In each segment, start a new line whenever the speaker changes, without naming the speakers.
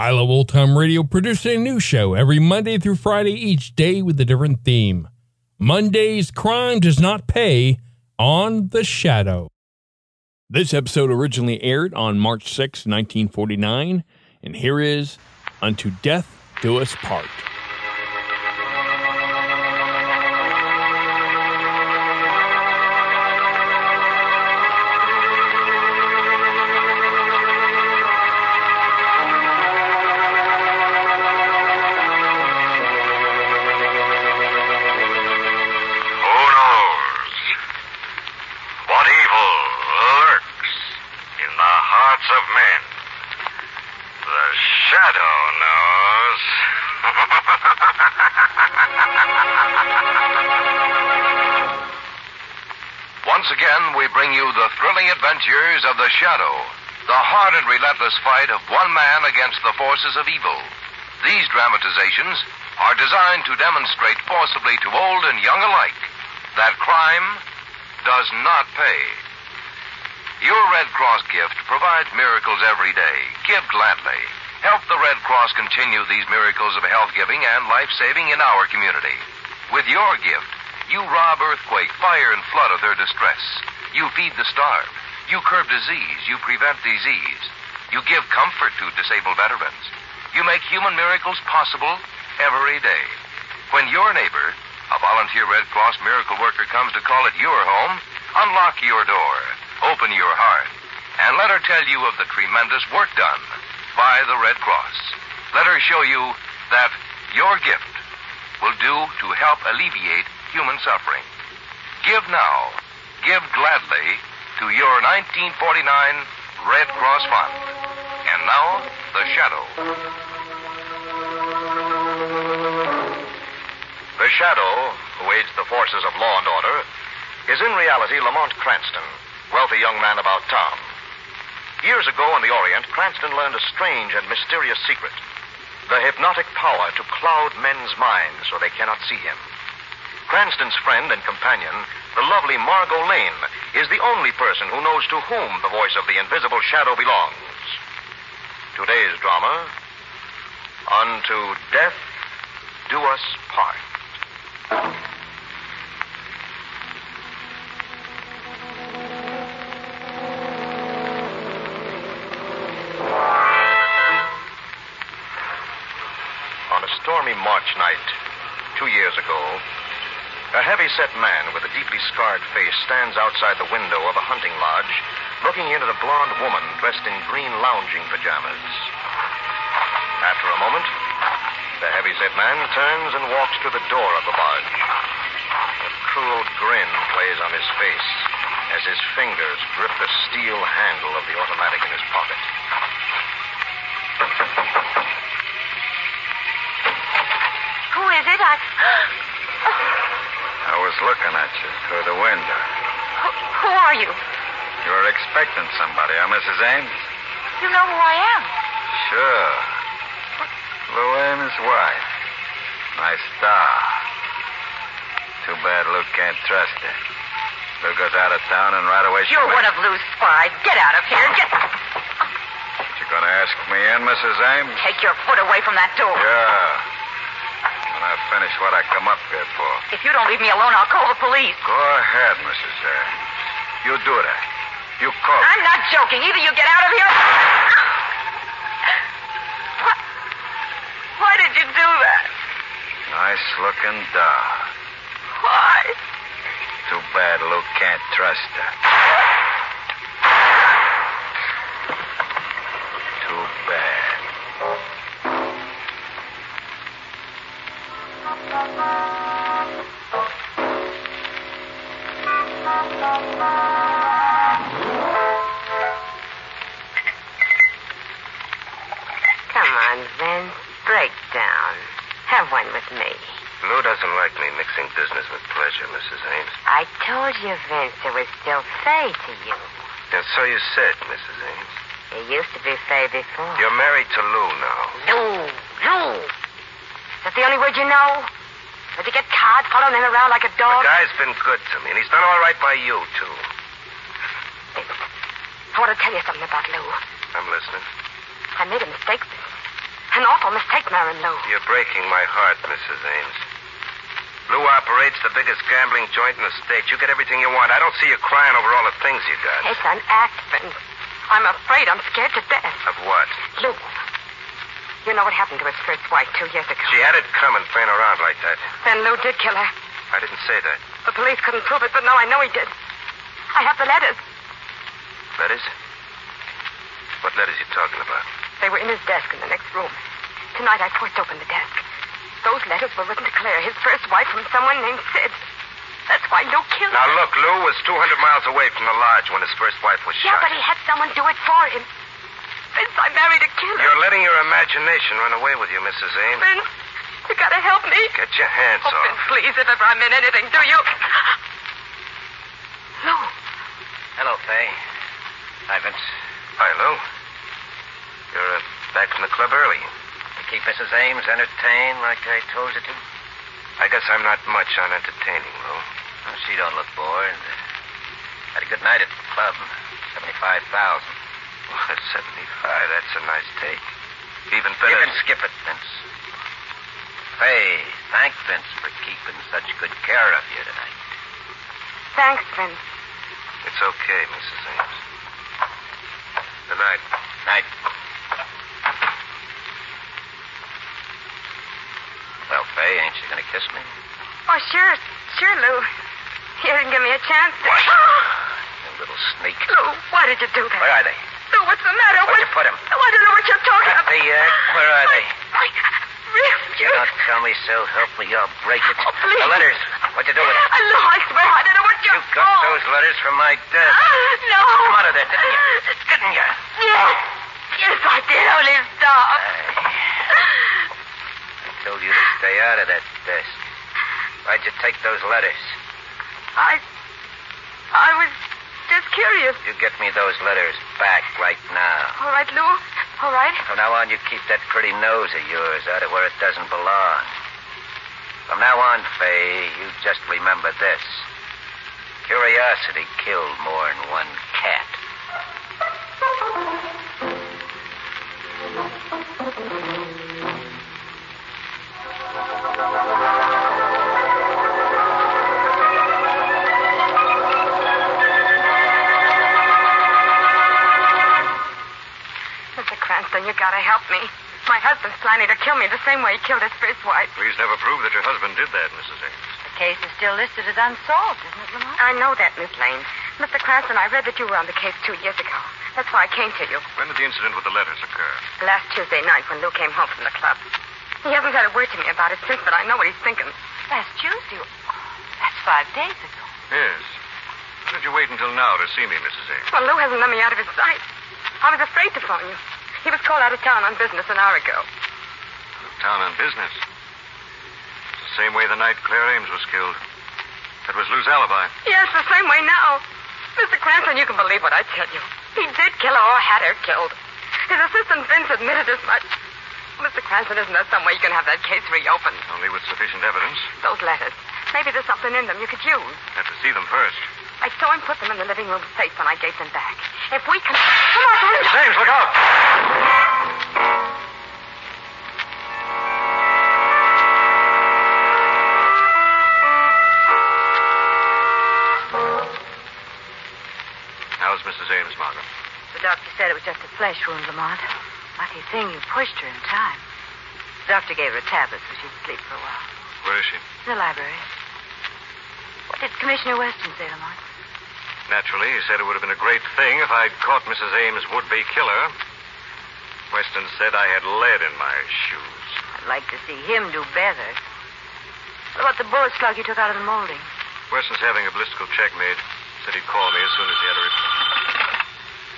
I Love Old Time Radio produces a new show every Monday through Friday, each day with a different theme. Monday's Crime Does Not Pay on The Shadow. This episode originally aired on March 6, 1949, and here is Unto Death Do Us Part.
Shadow, the hard and relentless fight of one man against the forces of evil. These dramatizations are designed to demonstrate forcibly to old and young alike that crime does not pay. Your Red Cross gift provides miracles every day. Give gladly. Help the Red Cross continue these miracles of health giving and life saving in our community. With your gift, you rob earthquake, fire, and flood of their distress. You feed the starved. You curb disease. You prevent disease. You give comfort to disabled veterans. You make human miracles possible every day. When your neighbor, a volunteer Red Cross miracle worker, comes to call at your home, unlock your door, open your heart, and let her tell you of the tremendous work done by the Red Cross. Let her show you that your gift will do to help alleviate human suffering. Give now. Give gladly to your 1949 Red Cross Fund. And now, the shadow. The shadow, who aids the forces of law and order, is in reality Lamont Cranston, wealthy young man about town. Years ago in the Orient, Cranston learned a strange and mysterious secret the hypnotic power to cloud men's minds so they cannot see him. Cranston's friend and companion, the lovely Margot Lane, is the only person who knows to whom the voice of the invisible shadow belongs. Today's drama Unto Death Do Us Part. On a stormy March night, two years ago, a heavy set man with a deeply scarred face stands outside the window of a hunting lodge, looking in at a blonde woman dressed in green lounging pajamas. After a moment, the heavy set man turns and walks to the door of the lodge. A cruel grin plays on his face as his fingers grip the steel handle of the in his pocket.
Who is it? I.
I was looking at you through the window.
Who, who are you?
You were expecting somebody, huh, Mrs. Ames?
You know who I am.
Sure. Lou Ames' wife. Nice star. Too bad Lou can't trust her. Lou goes out of town and right away she
You're one of Lou's spies. Get out of here. Get.
You gonna ask me in, Mrs. Ames?
Take your foot away from that door.
Yeah. When I finish what I come up here for.
If you don't leave me alone, I'll call the police.
Go ahead, Mrs. Ames. You do that. You call.
I'm not joking. Either you get out of here. What? Why did you do that?
Nice looking doll.
Why?
Too bad Lou can't trust her.
Pleasure, Mrs. Ames.
I told you, Vince, it was still Fay to you.
And so you said, Mrs. Ames.
It used to be Fay before.
You're married to Lou now.
Lou, Lou. Is that the only word you know? Does he get tired following him around like a dog?
The guy's been good to me, and he's done all right by you, too.
Vince, I want to tell you something about Lou.
I'm listening.
I made a mistake, Vince. An awful mistake marrying Lou.
You're breaking my heart, Mrs. Ames. Lou operates the biggest gambling joint in the state. You get everything you want. I don't see you crying over all the things you got.
It's an act, Vince. I'm afraid I'm scared to death.
Of what?
Lou. You know what happened to his first wife two years ago.
She had it coming, playing around like that.
Then Lou did kill her.
I didn't say that.
The police couldn't prove it, but now I know he did. I have the letters.
Letters? What letters you talking about?
They were in his desk in the next room. Tonight I forced open the desk. Those letters were written to Claire, his first wife, from someone named Sid. That's why Lou killed
Now,
her.
look, Lou was 200 miles away from the lodge when his first wife was
Yeah,
shot.
Yeah, but he had someone do it for him. Vince, I married a killer.
You're letting your imagination run away with you, Mrs. Ames.
Vince, you gotta help me.
Get your hands
Oh,
off.
Vince, please, if ever I'm in anything, do you? Lou,
Hello, Fay. Hi, Vince.
Hi, Lou. You're uh, back from the club early.
You keep Mrs. Ames entertained like I told you to?
I guess I'm not much on entertaining, Lou.
Well, she don't look bored. Uh, had a good night at the club. Seventy-five thousand.
Well, 75, that's a nice take. Even better.
You can skip it, Vince. Fay, thank Vince for keeping such good care of you tonight.
thanks, Vince.
It's okay, Mrs. Ames. Good night.
Night. Well, Fay, ain't you gonna kiss me?
Oh, sure, sure, Lou. You didn't give me a chance. to-
You little sneak.
Lou, why did you do that?
Where are they?
Lou, what's the matter?
Where'd
What-
you put 'em?
Oh, I don't know what you're talking
At
about.
the, uh, where are they?
I, really,
You don't tell me so. Help me, I'll break it.
Oh, please.
The letters. What'd you do with them?
Uh, Lou, I swear I don't know what you're...
You got those letters from my desk.
Ah, No.
Come out of there, didn't you? Didn't you?
Yes. Yes, I did. Only stop.
I told you to stay out of that desk. Why'd you take those letters?
I... I was just curious.
You get me those letters back right now.
All right, Lou. All right.
From now on, you keep that pretty nose of yours out of where it doesn't belong. From now on, Fay, you just remember this. Curiosity killed more than one cat.
Mr. Cranston, you gotta help me. My husband's planning to kill me the same way he killed his first wife.
Please never prove that your husband did that, Mrs. Ames.
The case is still listed as unsolved, isn't it, Lamont? I know that, Miss Lane. Mr. Cranston, I read that you were on the case two years ago. That's why I came to you.
When did the incident with the letters occur?
Last Tuesday night when Lou came home from the club. He hasn't said a word to me about it since, but I know what he's thinking. Last Tuesday? Oh, that's five days ago.
Yes. Why did you wait until now to see me, Mrs. Ames?
Well, Lou hasn't let me out of his sight. I was afraid to phone you. He was called out of town on business an hour ago.
Out of town on business. It's the same way the night Claire Ames was killed. That was Lou's alibi.
Yes, the same way now. Mr. Cranston, you can believe what I tell you. He did kill her or had her killed. His assistant Vince admitted as much. Mr. Cranston, isn't there some way you can have that case reopened?
Only with sufficient evidence.
Those letters. Maybe there's something in them you could use.
Have to see them first.
I saw him put them in the living room safe when I gave them back. If we can... Come on, Vince!
Ames, look out! How's Mrs. Ames, Margot?
The doctor said it was just a flesh wound, Lamont. Lucky thing you pushed her in time. The doctor gave her tablets so she'd sleep for a while.
Where is she?
In the library. What did Commissioner Weston say, Lamont?
Naturally, he said it would have been a great thing if I'd caught Mrs. Ames' would-be killer. Weston said I had lead in my shoes.
I'd like to see him do better. What about the bullet slug you took out of the molding?
Weston's having a ballistical check made. Said he'd call me as soon as he had a report.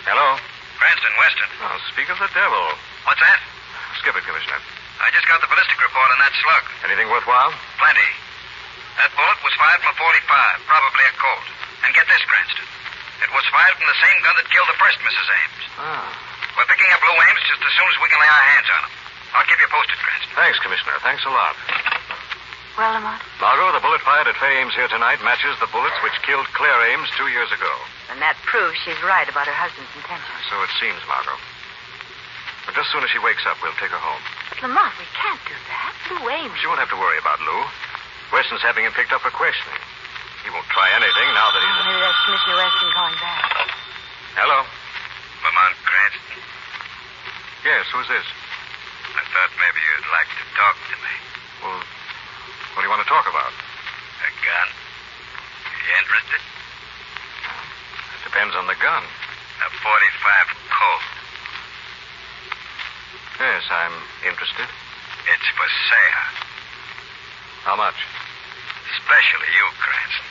Hello?
Cranston, Weston.
Oh, speak of the devil.
What's that?
Skip it, Commissioner.
I just got the ballistic report on that slug.
Anything worthwhile?
Plenty. That bullet was fired from a 45, probably a Colt. And get this, Cranston. It was fired from the same gun that killed the first Mrs. Ames.
Ah.
We're picking up Lou Ames just as soon as we can lay our hands on him. I'll keep you posted, Cranston.
Thanks, Commissioner. Thanks a lot.
Well, Lamont?
Margot, the bullet fired at Fay Ames here tonight matches the bullets which killed Claire Ames two years ago.
And that proves she's right about her husband's intentions.
So it seems, Margot. But just as soon as she wakes up, we'll take her home.
But, Lamont, we can't do that. Lou Ames.
You won't have to worry about Lou. Weston's having him picked up for questioning. He won't try anything now that he's.
Oh, maybe that's Commissioner Weston calling back.
Hello?
Lamont Cranston.
Yes, who's this?
I thought maybe you'd like to talk to me.
Well, what do you want to talk about?
A gun. Are You interested?
It depends on the gun.
A 45 Colt.
Yes, I'm interested.
It's for sale.
How much?
Especially you, Cranston.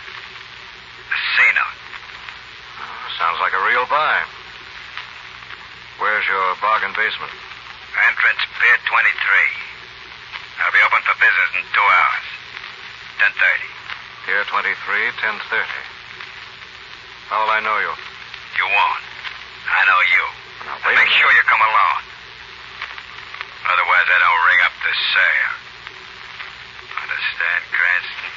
A C-note.
Oh, ah, sounds like a real buy. Where's your bargain basement?
Entrance Pier 23. I'll be open for business in two hours. 10.30.
Pier 23, 1030. How will I know you?
You won't. I know you.
Now, wait
Make sure you come along. Otherwise, I don't ring up the sale. Understand, Cranston?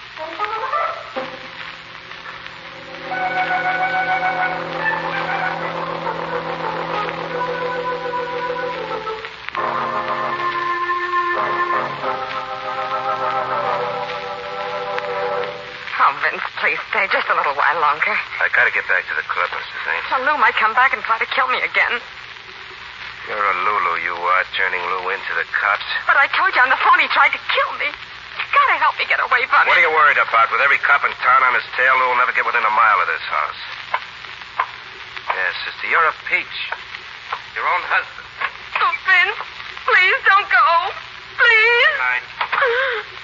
Oh, Vince, please stay just a little while longer.
I gotta get back to the club, Mrs. Ames.
Well, Lou might come back and try to kill me again.
You're a Lulu, you are, turning Lou into the cops.
But I told you on the phone he tried to kill me. You gotta help me get away from
What are you worried about? With every cop in town on his tail, Lou will never get within a mile of this house. Yes, sister, you're a peach. Your own husband.
Oh, Vince, please don't go. Please.
Night.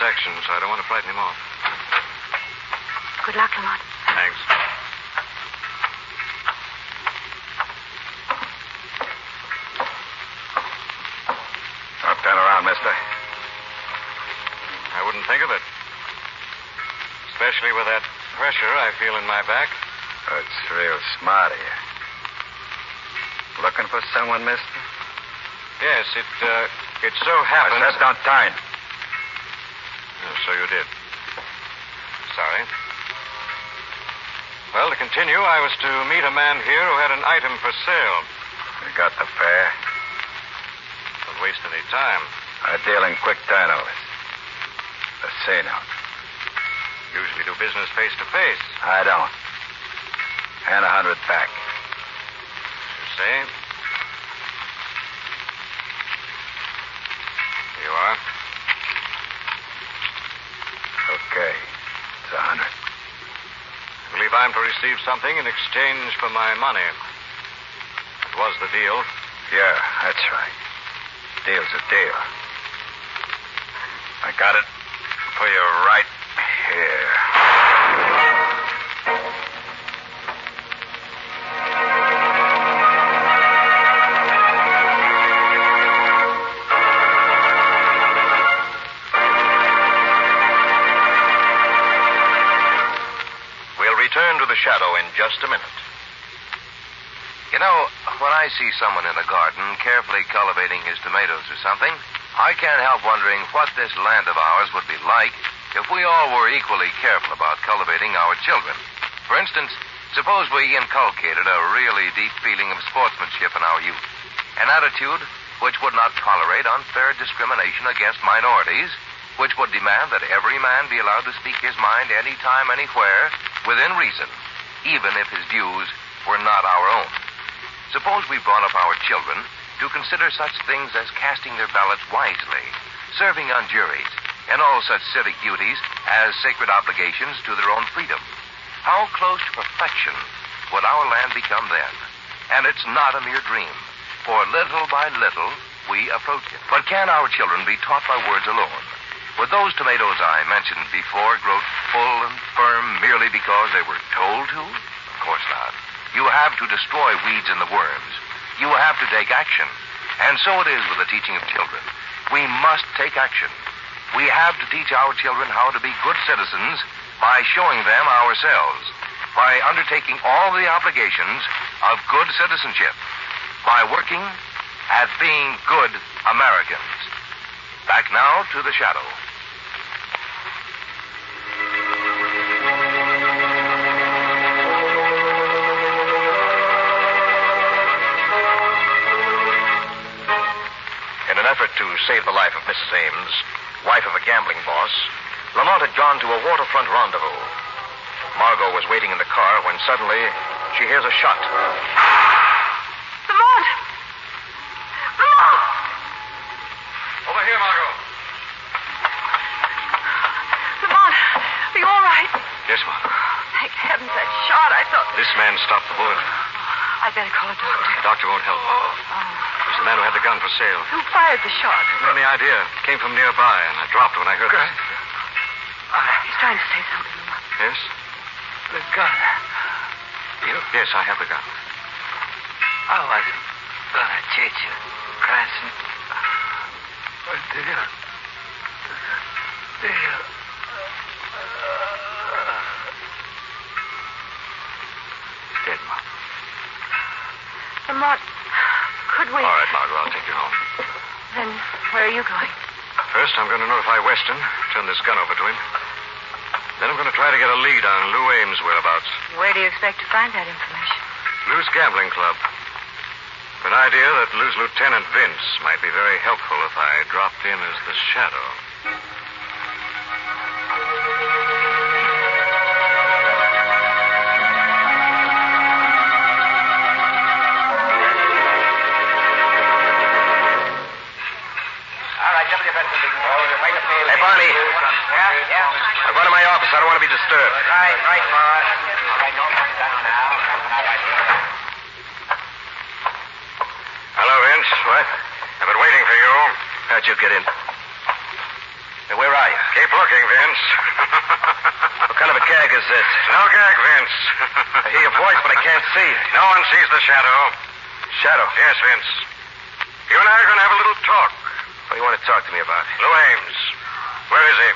make this so I don't want to frighten him off.
Good luck, Lamont.
Thanks.
Don't turn around, mister.
I wouldn't think of it. Especially with that pressure I feel in my back.
That's real smart of you. Looking for someone, mister?
Yes, it, uh, it so happens.
I said don't turn.
So you did. Sorry. Well, to continue, I was to meet a man here who had an item for sale.
You got the fare?
Don't waste any time.
I deal in quick turnovers. The C-note.
Usually do business face to face.
I don't. And a hundred back.
You say? Here you are.
Okay. It's a hundred.
I believe I'm to receive something in exchange for my money. It was the deal.
Yeah, that's right. Deal's a deal. I got it for you right here.
I see someone in a garden carefully cultivating his tomatoes or something, I can't help wondering what this land of ours would be like if we all were equally careful about cultivating our children. For instance, suppose we inculcated a really deep feeling of sportsmanship in our youth, an attitude which would not tolerate unfair discrimination against minorities, which would demand that every man be allowed to speak his mind anytime, anywhere, within reason, even if his views were not our own. Suppose we brought up our children to consider such things as casting their ballots wisely, serving on juries, and all such civic duties as sacred obligations to their own freedom. How close to perfection would our land become then? And it's not a mere dream, for little by little we approach it. But can our children be taught by words alone? Would those tomatoes I mentioned before grow full and firm merely because they were told to? Of course not. You have to destroy weeds and the worms. You have to take action. And so it is with the teaching of children. We must take action. We have to teach our children how to be good citizens by showing them ourselves, by undertaking all the obligations of good citizenship, by working at being good Americans. Back now to the shadow.
An effort to save the life of Mrs. Ames, wife of a gambling boss, Lamont had gone to a waterfront rendezvous. Margot was waiting in the car when suddenly she hears a shot.
Lamont! Lamont!
Over here, Margot.
Lamont, are you all right?
Yes, Margot.
Thank heavens that shot. I thought.
This man stopped the bullet.
I'd better call a doctor.
The doctor won't help. The man who had the gun for sale.
Who fired the shot?
Any idea? Came from nearby, and I dropped when I heard it. All right.
He's trying to say something, Lamont.
Yes?
The gun. You?
Yes, I have the gun.
I wasn't gonna cheat you, Cranston. But do
you?
Where are you going?
First, I'm going to notify Weston, turn this gun over to him. Then I'm going to try to get a lead on Lou Ames' whereabouts.
Where do you expect to find that information?
Lou's Gambling Club. An idea that Lou's Lieutenant Vince might be very helpful if I dropped in as the shadow.
Hey, Barney.
Yeah, yeah.
I'll go to my office. I don't want to be disturbed.
Right, right, boss. All right, don't mess down now.
Hello, Vince. What? I've been waiting for you.
How'd you get in? Hey, where are you?
Keep looking, Vince.
What kind of a gag is this?
no gag, Vince.
I hear your voice, but I can't see.
no one sees the shadow.
Shadow.
Yes, Vince. You and I are going to have a little talk.
What do you want to talk to me about?
Lou Ames. Where is he?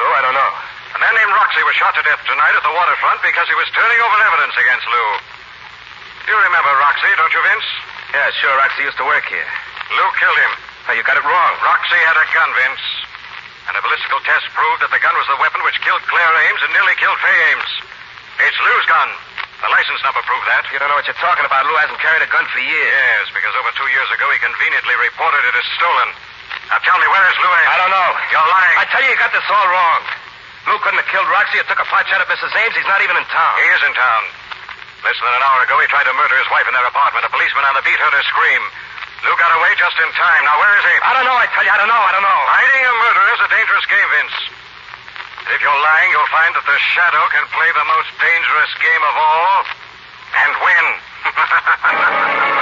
Lou, I don't know.
A man named Roxy was shot to death tonight at the waterfront because he was turning over evidence against Lou. You remember Roxy, don't you, Vince?
Yeah, sure. Roxy used to work here.
Lou killed him.
Oh, you got it wrong.
Roxy had a gun, Vince. And a ballistical test proved that the gun was the weapon which killed Claire Ames and nearly killed Fay Ames. It's Lou's gun. The license number proved that.
You don't know what you're talking about. Lou hasn't carried a gun for years.
Yes, because over two years ago he conveniently reported it as stolen. Now tell me, where is Lou Ames?
I don't know.
You're lying.
I tell you, you got this all wrong. Lou couldn't have killed Roxy or took a pot shot at Mrs. Ames. He's not even in town.
He is in town. Less than an hour ago, he tried to murder his wife in their apartment. A policeman on the beat heard her scream. Lou got away just in time. Now, where is he?
I don't know. I tell you, I don't know. I don't know.
Hiding a murderer is a dangerous game, Vince. And if you're lying, you'll find that the shadow can play the most dangerous game of all and win.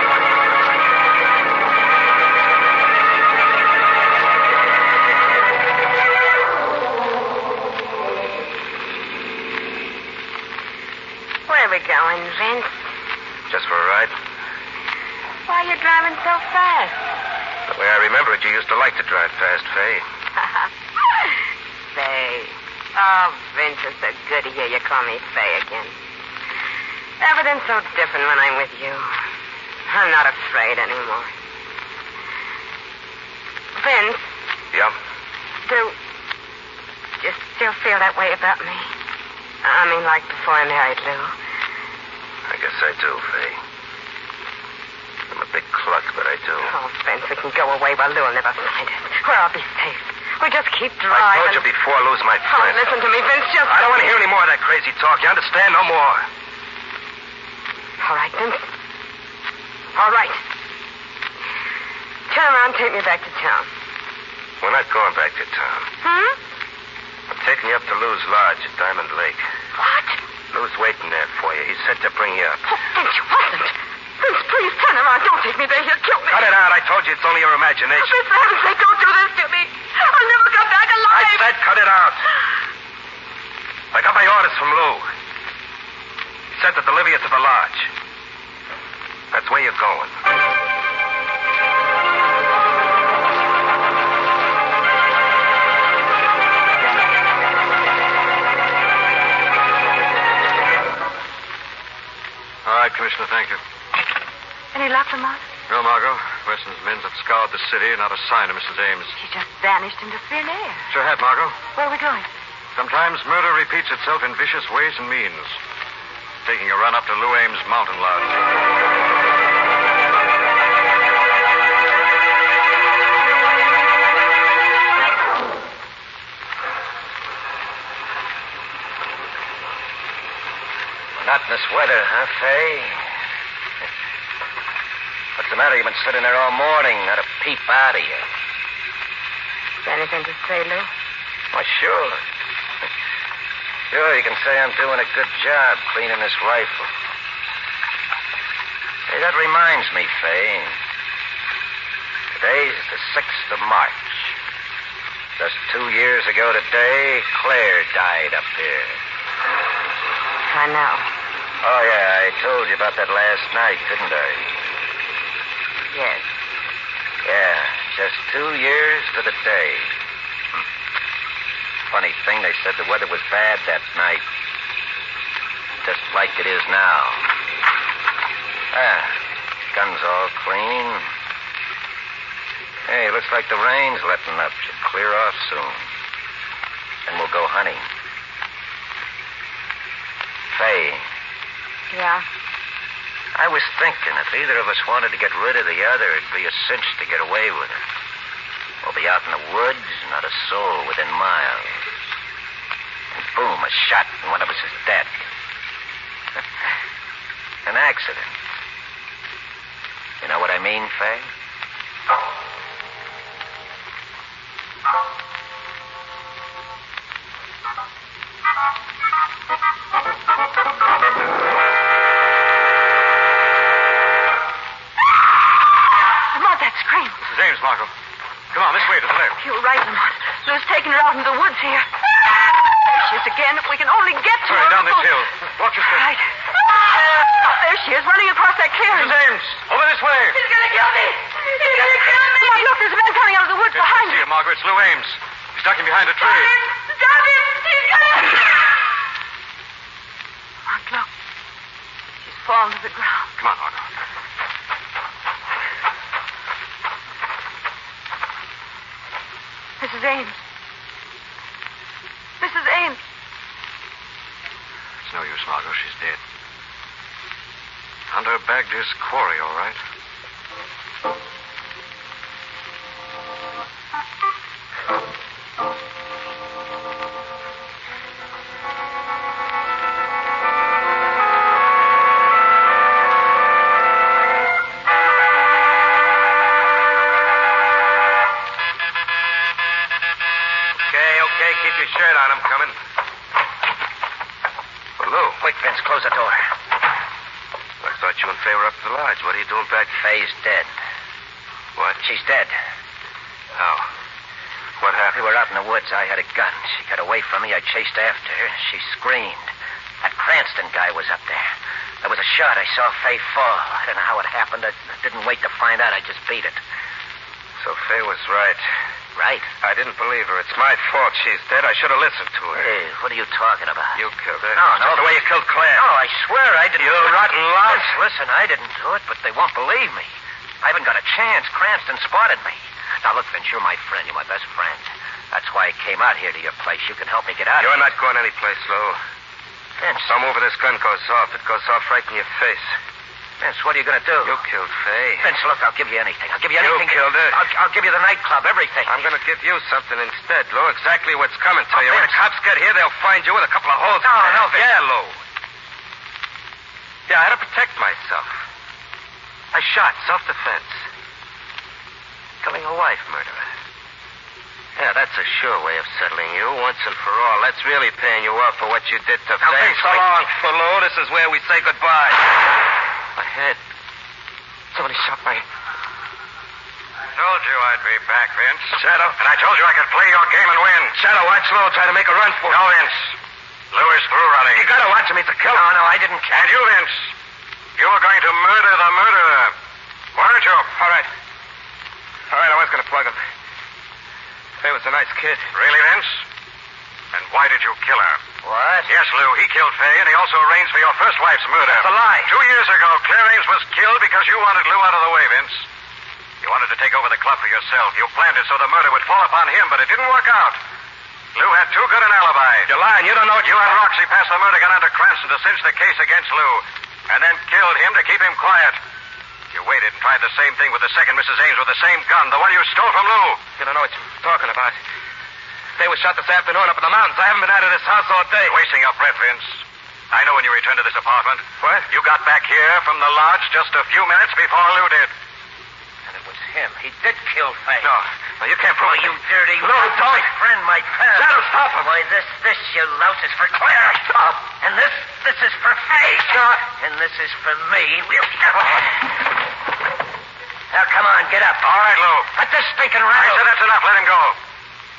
we going, Vince?
Just for a ride.
Why are you driving so fast?
The way I remember it, you used to like to drive fast, Fay.
Say. Oh, Vince, it's so good to hear you call me Fay again. Everything's so different when I'm with you. I'm not afraid anymore. Vince,
Yeah?
do you still feel that way about me? I mean, like before I married Lou.
I guess I do, Faye. I'm a big cluck, but I do.
Oh, Vince, we can go away while Lou will never find us. Where I'll be safe. We just keep driving.
I told you before, Lou's my
Oh,
friend.
listen to me, Vince. Just
I don't want to hear any more of that crazy talk. You understand? No more.
All right, Vince. All right. Turn around and take me back to town.
We're not going back to town.
Hmm?
I'm taking you up to Lou's lodge at Diamond Lake.
What?
Lou's waiting there said to bring you up.
Oh, Vince, you mustn't. Vince, please turn around. Don't take me there. He'll kill me.
Cut it out. I told you it's only your imagination.
Vince, for heaven's sake, don't do this to me. I'll never come back
I
alive.
said cut it out. I got my orders from Lou. He said to deliver you to the lodge. That's where you're going.
Right, Commissioner, thank you.
Any luck, Lamont?
No, Margot. Weston's men have scoured the city, not a sign of Mrs. Ames.
She just vanished into thin air.
Sure have, Margot.
Where are we going?
Sometimes murder repeats itself in vicious ways and means. Taking a run up to Lou Ames' mountain lodge.
This weather, huh, Fay? What's the matter? You've been sitting there all morning, not a peep out of you.
Anything to say, Lou?
Why, sure. Sure, you can say I'm doing a good job cleaning this rifle. Hey, that reminds me, Fay. Today's the 6th of March. Just two years ago today, Claire died up here.
I know.
Oh, yeah, I told you about that last night, didn't I?
Yes.
Yeah, just two years to the day. Hmm. Funny thing, they said the weather was bad that night. Just like it is now. Ah, gun's all clean. Hey, looks like the rain's letting up. Should clear off soon. Then we'll go hunting. Faye,
Yeah.
I was thinking if either of us wanted to get rid of the other, it'd be a cinch to get away with her. We'll be out in the woods, not a soul within miles. And boom, a shot, and one of us is dead. An accident. You know what I mean, Fay?
Mrs. Ames. Mrs. Ames. It's no use, Margot. She's dead. Hunter bagged his quarry, all right.
Faye's dead.
What?
She's dead.
How? What happened?
We were out in the woods. I had a gun. She got away from me. I chased after her. She screamed. That Cranston guy was up there. There was a shot. I saw Faye fall. I don't know how it happened. I didn't wait to find out. I just beat it.
So Fay was right.
Right.
I didn't believe her. It's my fault she's dead. I should have listened to her.
Hey, what are you talking about?
You killed her.
No, no.
Just the way you killed Claire.
No, I swear I didn't.
You rotten louse.
Listen, I didn't do it, but they won't believe me. I haven't got a chance. Cranston spotted me. Now, look, Vince, you're my friend. You're my best friend. That's why I came out here to your place. You can help me get out
You're
of here.
not going anyplace, Lou.
Vince,
Some over this gun goes off. It goes off right in your face.
Vince, what are you going to do?
You killed Faye.
Vince, look, I'll give you anything. I'll give you anything.
You killed her.
I'll, I'll give you the nightclub, everything.
I'm going to give you something instead, Lou. Exactly what's coming to
Oh,
you. When the cops get here, they'll find you with a couple of holes.
No, no. Vince.
Yeah, Lou. Yeah, I had to protect myself. I shot self-defense. Killing a wife murderer. Yeah, that's a sure way of settling you once and for all. That's really paying you off for what you did to
Now,
Faye.
Vince,
So long, Lou. This is where we say goodbye. My head. Somebody shot my...
Told you I'd be back, Vince.
Shadow.
And I told you I could play your game and win.
Shadow, watch Lou try to make a run for it.
No, Vince. Lou is through running.
You gotta watch him. He's a killer.
No, no, I didn't
And
catch
you, Vince, you were going to murder the murderer, weren't you?
All right. All right, I was gonna plug him. Faye was a nice kid.
Really, Vince? And why did you kill her?
What?
Yes, Lou, he killed Faye, and he also arranged for your first wife's murder.
That's a lie.
Two years ago, Claire Ames was killed because you wanted Lou out of the way, Vince. You wanted to take over the club for yourself. You planned it so the murder would fall upon him, but it didn't work out. Lou had too good an alibi.
You're lying. You don't know what
You and Roxy passed the murder gun on to Cranston to cinch the case against Lou, and then killed him to keep him quiet. You waited and tried the same thing with the second Mrs. Ames with the same gun, the one you stole from Lou.
You don't know what you're talking about. They were shot this afternoon up in the mountains. I haven't been out of this house all day.
Wasting your breath, Vince. I know when you returned to this apartment.
What?
You got back here from the lodge just a few minutes before Lou did.
And it was him. He did kill Faye.
No. No, you can't prove
Oh,
it.
you dirty...
No, don't.
My friend, my pal.
Shadow, stop him.
Why, this, this, you louse, is for Claire.
Stop.
And this, this is for Faye.
Stop.
And this is for me. We'll... Oh. Now, come on, get up.
All right, Lou.
Let this stinking
I
rattle.
said that's enough. Let him go.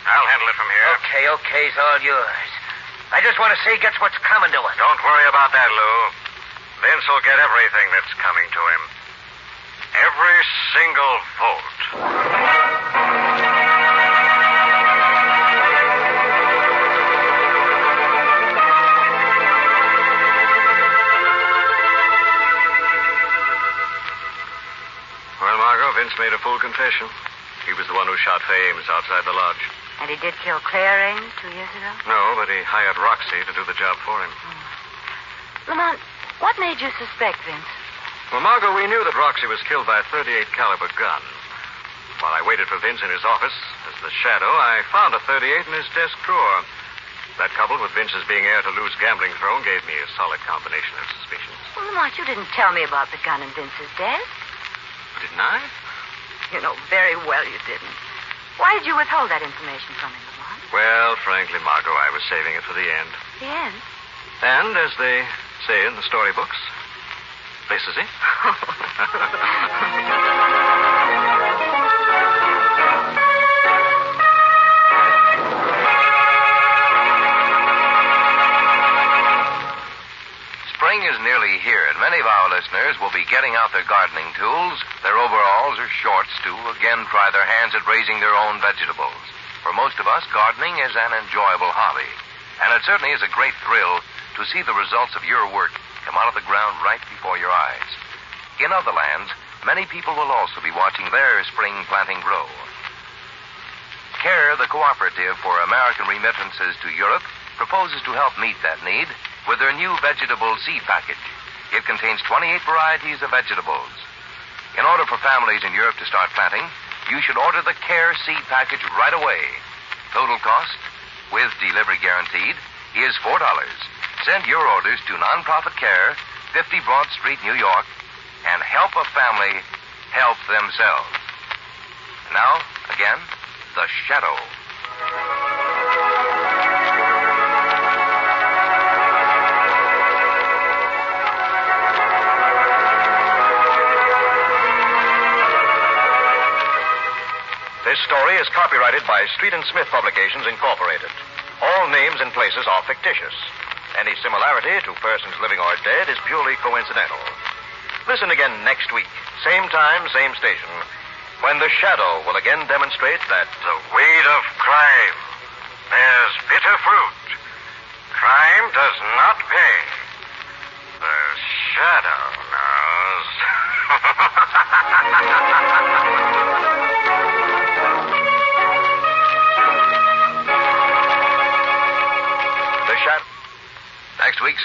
I'll handle it from here.
Okay, okay's all yours. I just want to see he gets what's coming to him.
Don't worry about that, Lou. Vince will get everything that's coming to him. Every single vote. Well, Margot, Vince made a full confession. He was the one who shot Faye Ames outside the lodge.
And he did kill Claire Ames two years ago?
No, but he hired Roxy to do the job for him. Hmm.
Lamont, what made you suspect Vince?
Well, Margot, we knew that Roxy was killed by a 38 caliber gun. While I waited for Vince in his office as the shadow, I found a 38 in his desk drawer. That coupled with Vince's being heir to Lou's gambling throne gave me a solid combination of suspicions.
Well, Lamont, you didn't tell me about the gun in Vince's desk.
Didn't I?
You know very well you didn't. Why did you withhold that information from him, Lamont?
Well, frankly, Margot, I was saving it for the end.
The end?
And, as they say in the storybooks, this is it.
is nearly here, and many of our listeners will be getting out their gardening tools, their overalls or shorts to again try their hands at raising their own vegetables. For most of us, gardening is an enjoyable hobby, and it certainly is a great thrill to see the results of your work come out of the ground right before your eyes. In other lands, many people will also be watching their spring planting grow. CARE, the Cooperative for American Remittances to Europe, proposes to help meet that need with their new vegetable seed package. It contains 28 varieties of vegetables. In order for families in Europe to start planting, you should order the CARE seed package right away. Total cost, with delivery guaranteed, is $4. Send your orders to Nonprofit Care, 50 Broad Street, New York, and help a family help themselves. Now, again, the shadow.
This story is copyrighted by Street and Smith Publications, Incorporated. All names and places are fictitious. Any similarity to persons living or dead is purely coincidental. Listen again next week, same time, same station, when the shadow will again demonstrate that
The weed of crime bears bitter fruit. Crime does not pay. The shadow knows.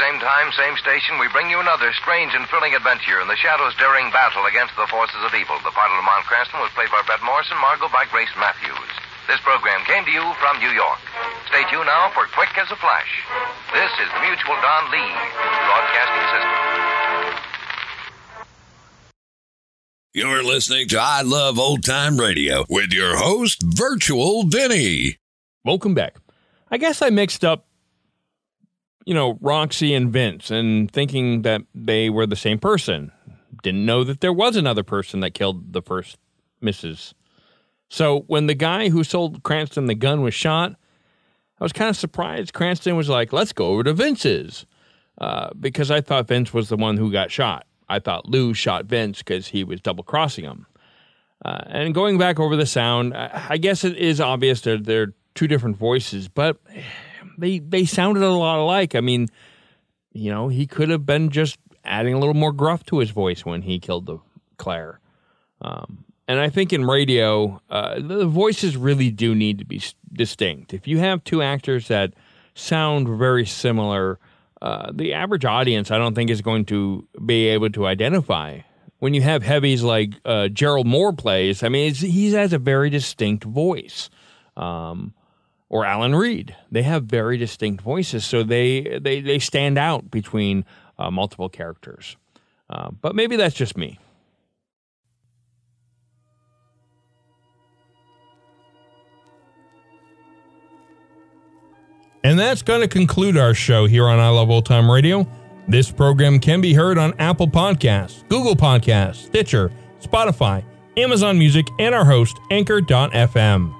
same time, same station, we bring you another strange and thrilling adventure in the Shadow's daring battle against the forces of evil. The part of Lamont Cranston was played by Bret Morrison, Margot by Grace Matthews. This program came to you from New York. Stay tuned now for Quick as a Flash. This is the Mutual Don Lee Broadcasting System.
You're listening to I Love Old Time Radio with your host, Virtual Vinny.
Welcome back. I guess I mixed up, you know, Roxy and Vince and thinking that they were the same person. Didn't know that there was another person that killed the first Mrs. So when the guy who sold Cranston the gun was shot, I was kind of surprised. Cranston was like, let's go over to Vince's uh, because I thought Vince was the one who got shot. I thought Lou shot Vince because he was double crossing him. Uh, and going back over the sound, I I guess it is obvious that they're two different voices, but they they sounded a lot alike. I mean, you know, he could have been just adding a little more gruff to his voice when he killed the Claire. Um, and I think in radio, uh, the voices really do need to be distinct. If you have two actors that sound very similar, uh, the average audience, I don't think, is going to be able to identify. When you have heavies like uh, Gerald Mohr plays, I mean, he has a very distinct voice. Um, or Alan Reed, they have very distinct voices, so they they they stand out between uh, multiple characters. Uh, but maybe that's just me. And that's going to conclude our show here on I Love Old Time Radio. This program can be heard on Apple Podcasts, Google Podcasts, Stitcher, Spotify, Amazon Music, and our host, Anchor.fm.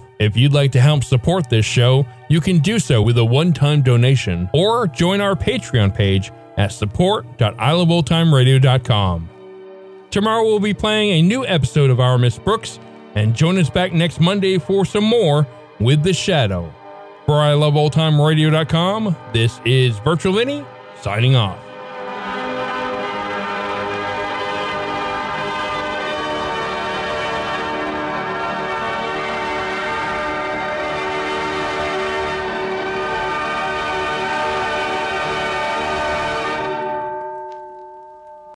If you'd like to help support this show, you can do so with a one-time donation or join our Patreon page at support.iloveoldtimeradio.com. Tomorrow we'll be playing a new episode of Our Miss Brooks, and join us back next Monday for some more with The Shadow. For iloveoldtimeradio.com, this is Virtual Vinny signing off.